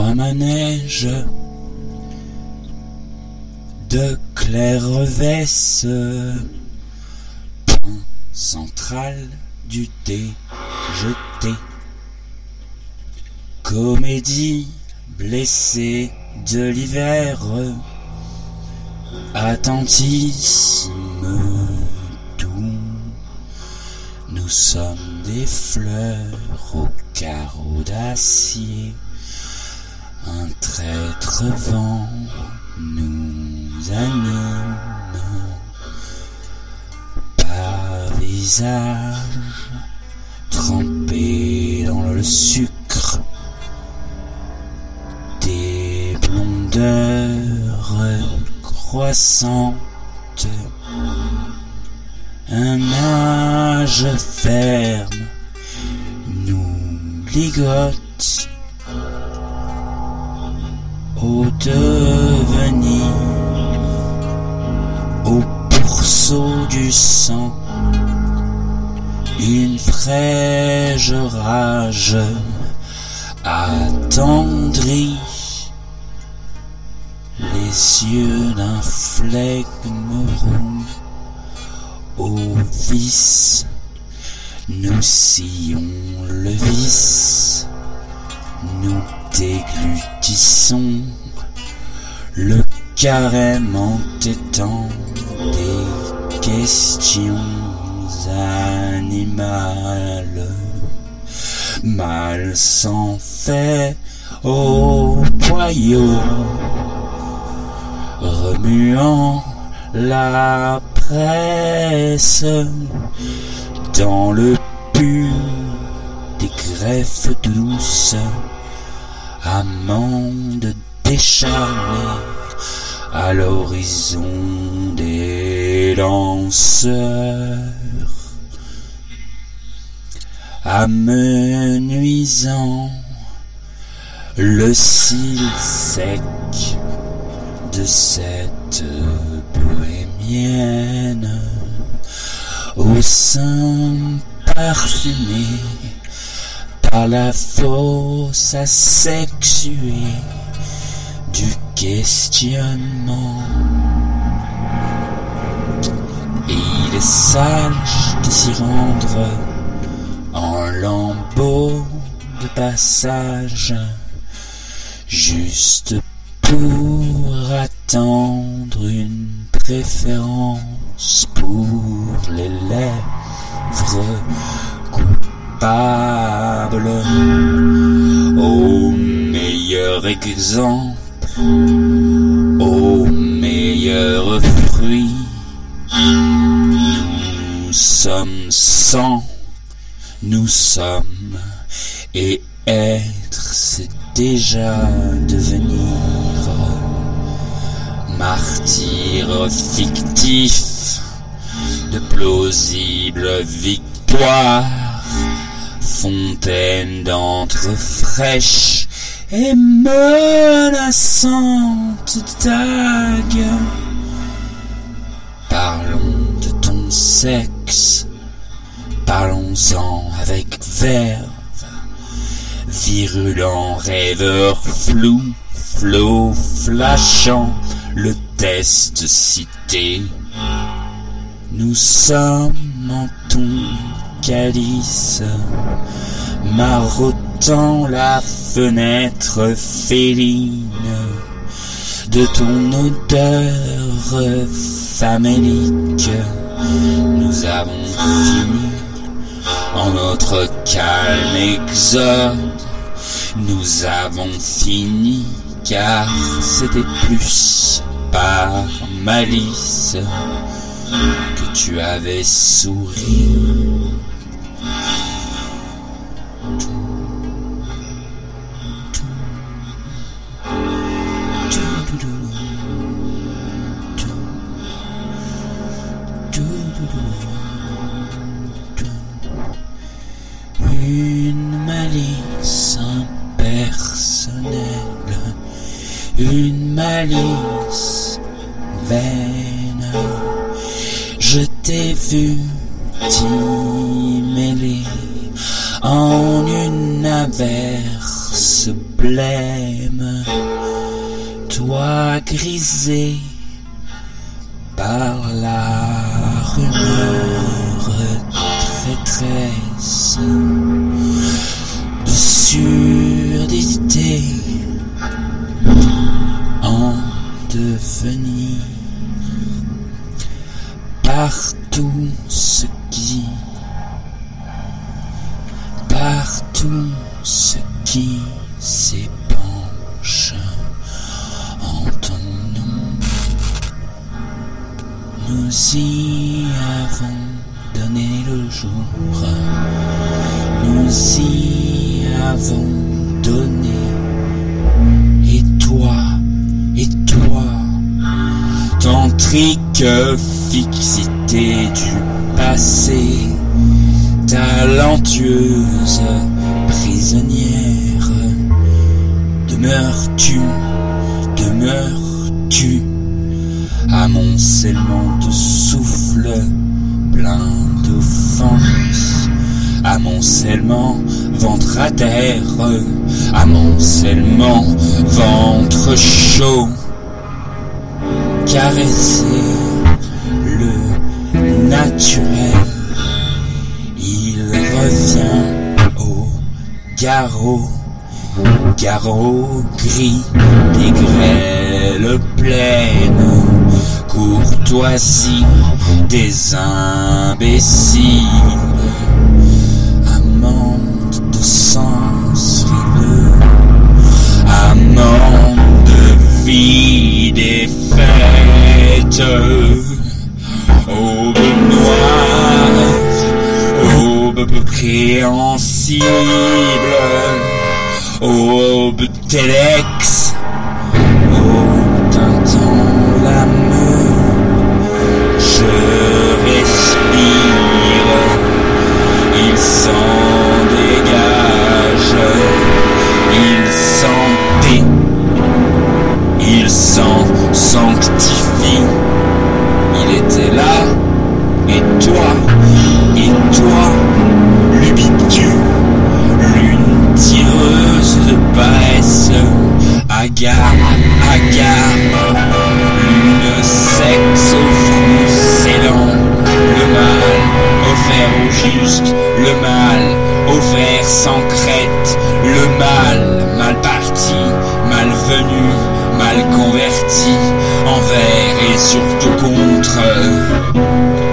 trois manèges de claires vesses, point central du thé jeté. Comédie blessée de l'hiver, attentisme doux. Nous sommes des fleurs au carreau d'acier, un traître vent nous anime. Par visage trempé dans le sucre. Des blondeurs croissantes. Un âge ferme nous ligote devenir, au pourceau du sang, une fraîche rage attendrie, les yeux d'un flegme roux au vice, nous sillons le vice, nous déglutissons. Le carême en des questions animales. Mal s'en fait au boyau, remuant la presse dans le pur des greffes douces, amandes décharnées à l'horizon des lanceurs, amenuisant le cil sec de cette bohémienne au sein parfumé par la fosse asexuée du questionnement. Et il est sage de s'y rendre en lambeau de passage, juste pour attendre une préférence pour les lèvres coupables au meilleur exemple, au meilleur fruit. Nous sommes sans, nous sommes, et être, c'est déjà devenir martyr fictif de plausible victoire, fontaine d'entre fraîches et menaçante dague. Parlons de ton sexe, parlons-en avec verve, virulent rêveur flou, flot flashant, le test cité. Nous sommes en ton calice, marottant la fenêtre féline de ton odeur famélique. Nous avons fini en notre calme exode. Nous avons fini car c'était plus par malice que tu avais souri. Ce qui s'épanche en ton nom. Nous y avons donné le jour, nous y avons donné, et toi, et toi, tantrique fixité du passé, talentueuse prisonnière, demeures-tu, demeures-tu, amoncellement de souffle plein d'offenses, amoncellement ventre à terre, amoncellement ventre chaud, caresser le naturel, il revient garrot, garrot gris des grêles pleines, courtoisie des imbéciles, amante de sens frileux, amant de vie des fêtes, aube noire, aube peu possible. Oh, peut-être juste, le mal offert sans crête, le mal mal parti, malvenu, mal converti, envers et surtout contre.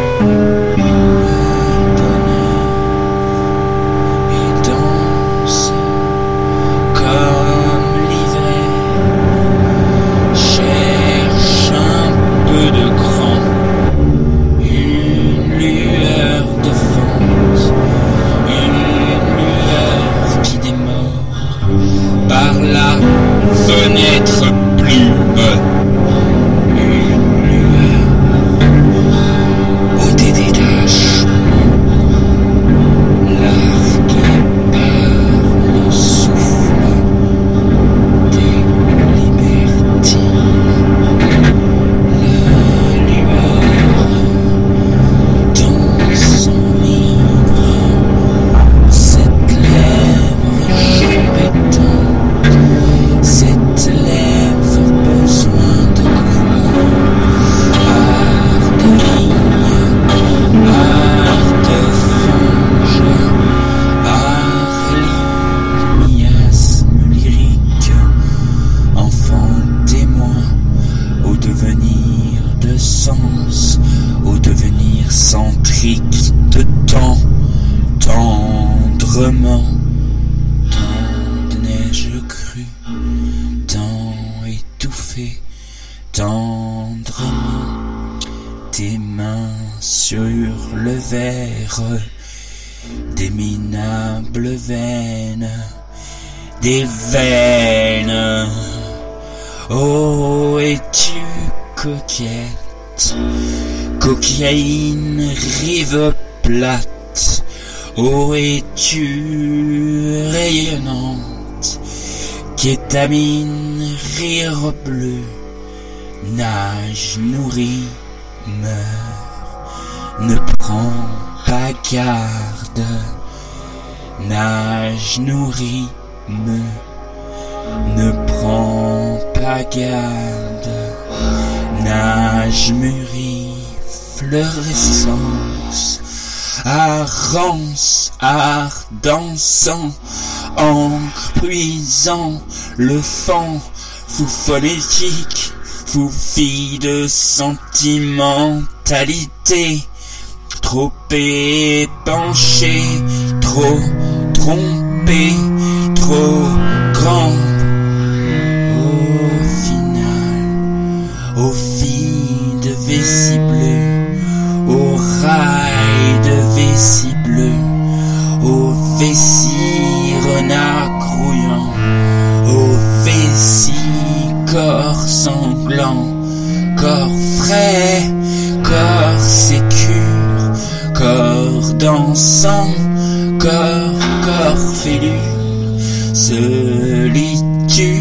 Cocaïne, rive plate. Oh, es-tu rayonnante, kétamine, rire bleu, nage, nourrit, meurt, ne prends pas garde, nage, nourrit, meurt. Ne prends pas garde, nage mûrie, fluorescence, arrance, dansant, encre puisant, le fond, fou phonétique, fou fille de sentimentalité, trop épanché, trop trompé, trop grand. Au final, aux filles de vessie de vessie bleue, aux vessies renard aux vessies corps sanglant, corps frais, corps sécure, corps dansant, corps, corps fêlure, solitude,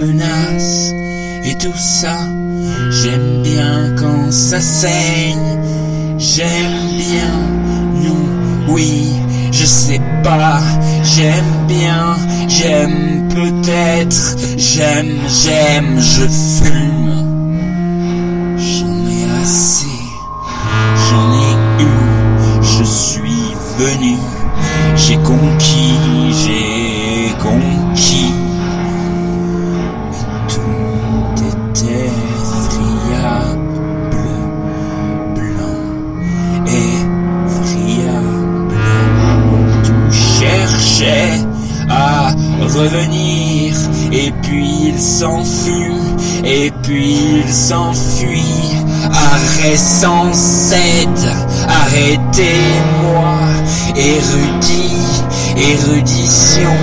menace, et tout ça, j'aime bien quand ça saigne, j'aime bien nous, oui, je sais pas, j'aime bien, j'aime peut-être, j'aime, j'aime, je fume. Puis il s'enfuit. Arrêt sans cède, arrêtez-moi, érudit, érudition,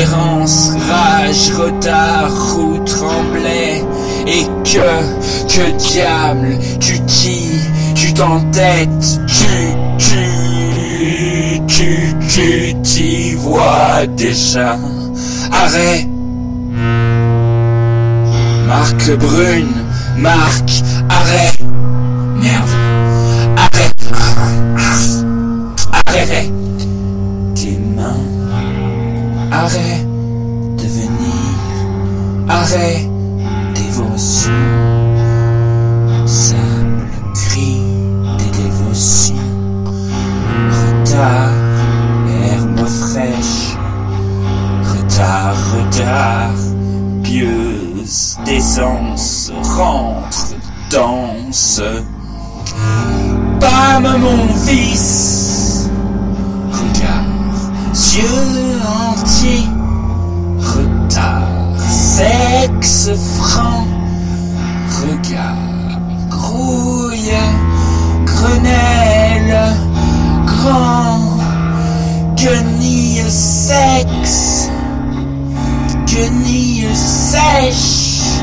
errance, rage, retard, roue tremblait, et que, que diable, tu t'y, tu t'entêtes, tu, tu, tu, tu t'y vois déjà. Arrêt, marque brune, marque, arrêt, merde, arrêt, arrêt, tes mains, arrêt de venir, arrêt, fils, regard, yeux entiers, retard, sexe franc, regard, grouille, grenelle, grand, guenille sexe, guenille sèche,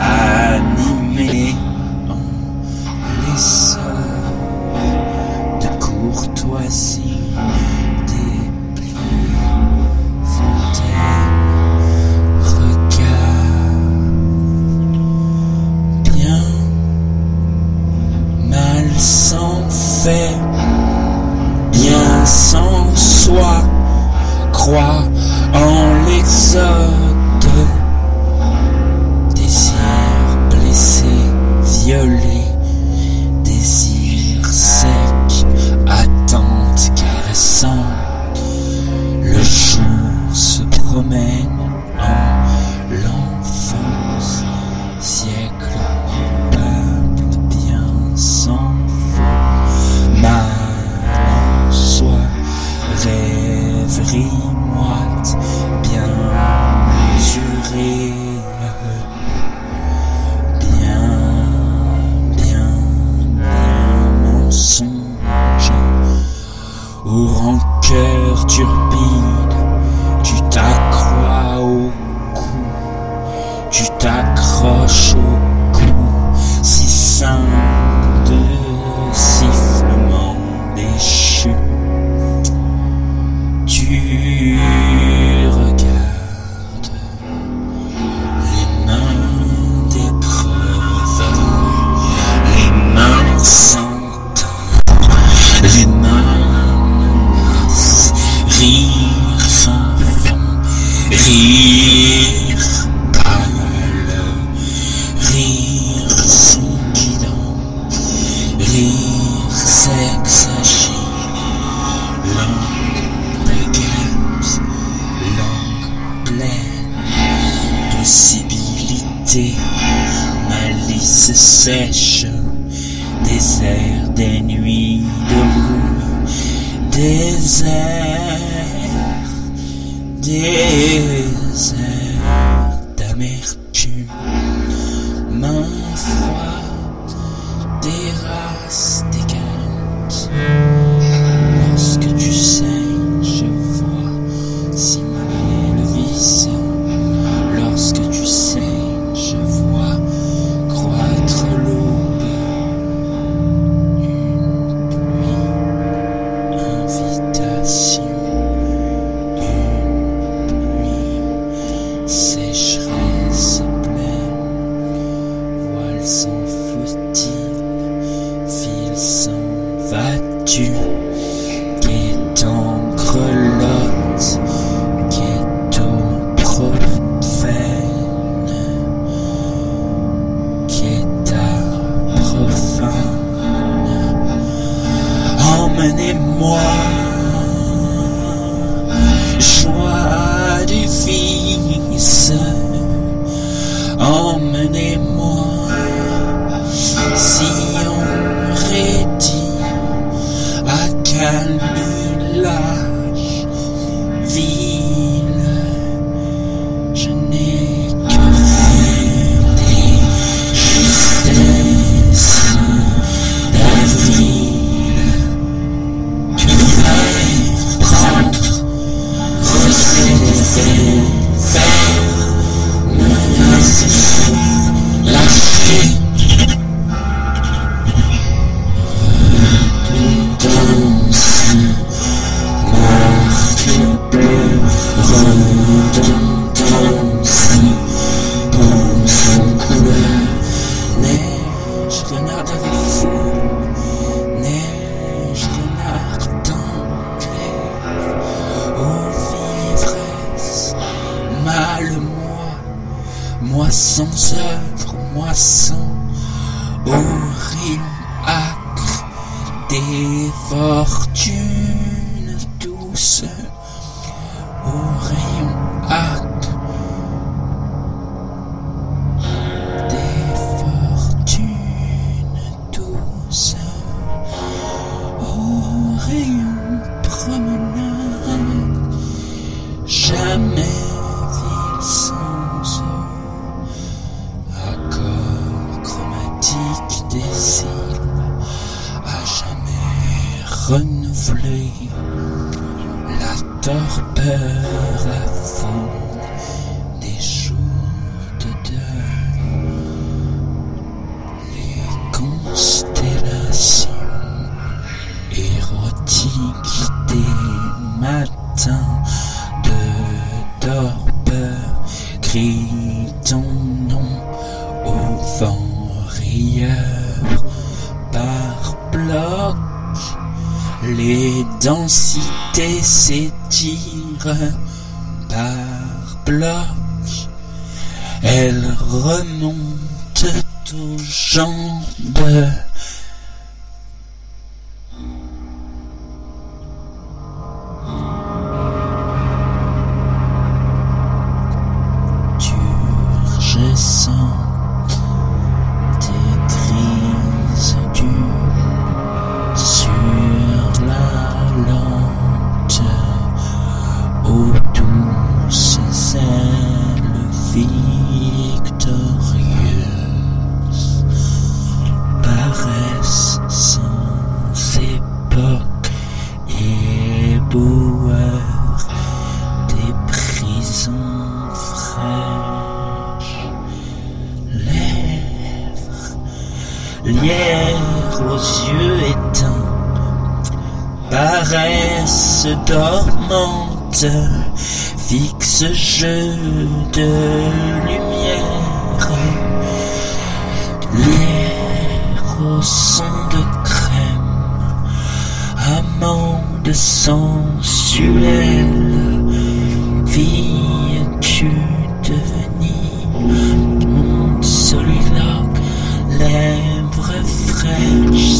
animé bien mal sans fait, bien sans soi, croit en l'exode. desertamente. des fortunes douces. Aurait par bloc. Elle remonte aux jambes. sang de crème, amande sensuelle, viens-tu devenir mon solila, lèvres fraîches?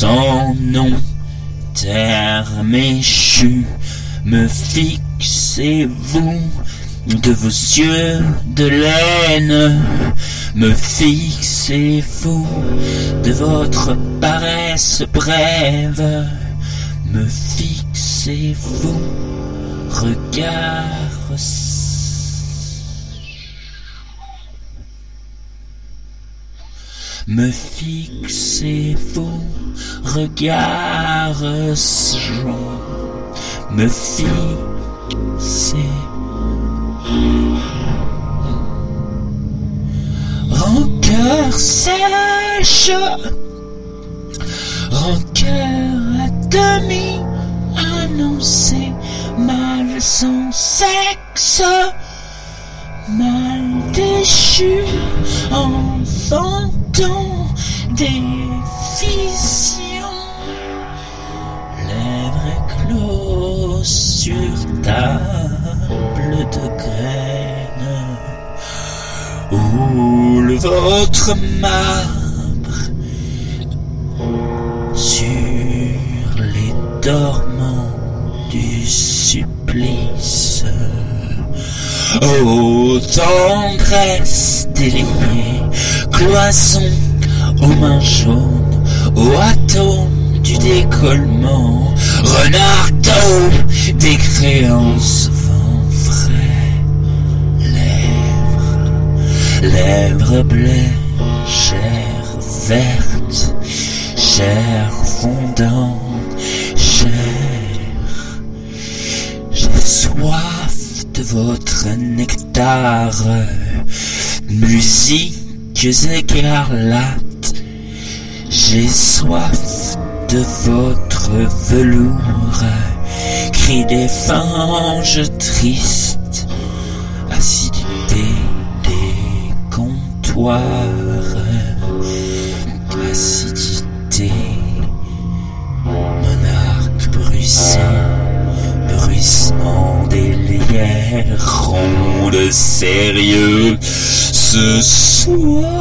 Sans nom, terre méchue, me fixez-vous de vos yeux de laine, me fixez-vous de votre paresse brève, me fixez-vous, regard me fixez-vous, regard me fixez Rancœur sèche, rancœur à demi annoncé, mal sans sexe, mal déchu, enfantant des visions, lèvres éclos sur table de graines. Le votre marbre sur les dormants du supplice. Ô tendresse cloison aux mains jaunes, aux atomes du décollement, renardeau des créances lèvres bleues, chair verte, chair fondante, chair. J'ai soif de votre nectar, musiques écarlates. J'ai soif de votre velours, cri des fanges tristes, acidité acidité, monarque bruissant, bruissement des lierres, ronde sérieux, ce soir, soif,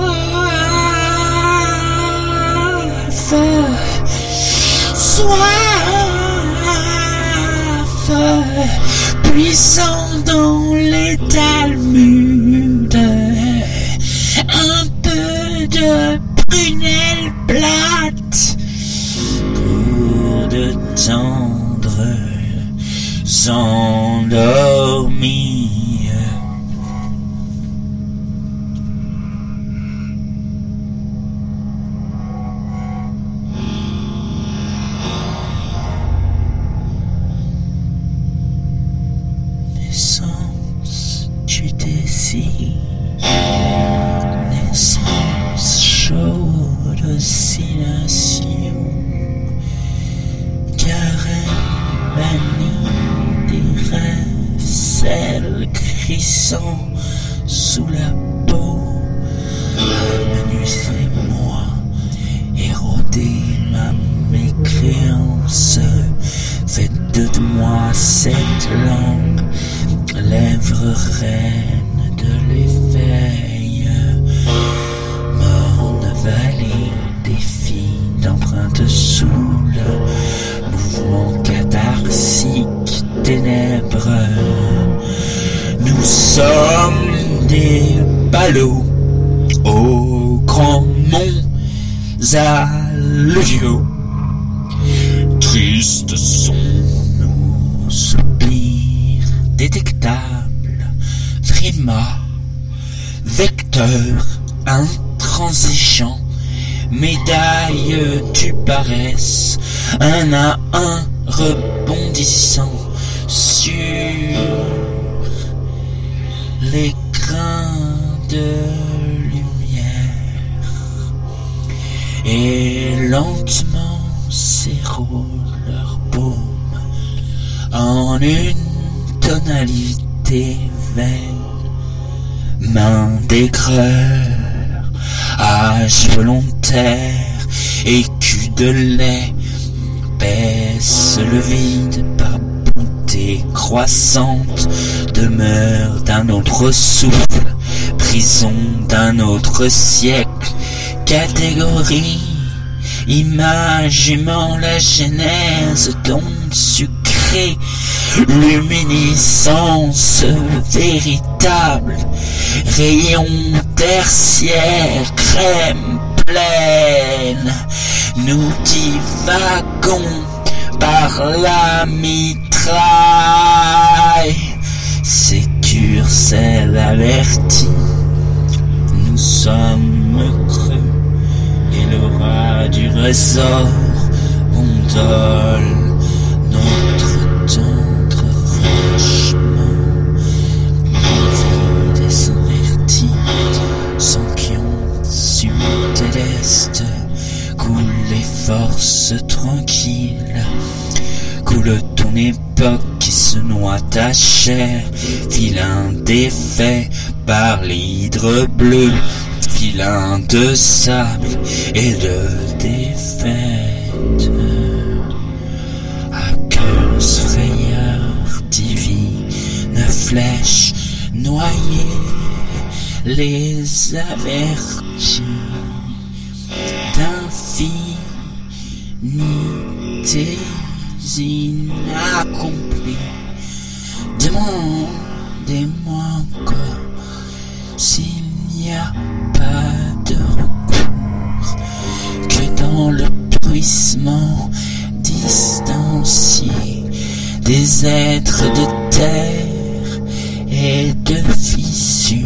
sel crissant sous la peau, amenuisez moi, érodez ma mécréance, faites de moi cette langue, lèvres reine ténèbres. Nous sommes des ballots au grand monts alluviaux. Tristes sont nos soupirs détectables, frimas, vecteurs intransigeants médaille tu paresses, un à un rebondissant sur les grains de lumière. Et lentement s'éroulent leur paume en une tonalité vaine, main d'aigreur âge volontaire, écu de lait, baisse le vide croissante, demeure d'un autre souffle, prison d'un autre siècle, catégorie, image la genèse d'ondes sucrées, luminescence véritable, rayon tertiaire, crème pleine, nous divagons par la mitraille. Sécure celle avertie, nous sommes creux, et le rat du ressort ondole notre qui se noie ta chair, vilain défait par l'hydre bleu, vilain de sable et de défaite. Aqueuse frayeur divine, flèche noyée, les avertis d'infinités inaccomplies. Demandez-moi encore s'il n'y a pas de recours que dans le bruissement distancié des êtres de terre et de fissures,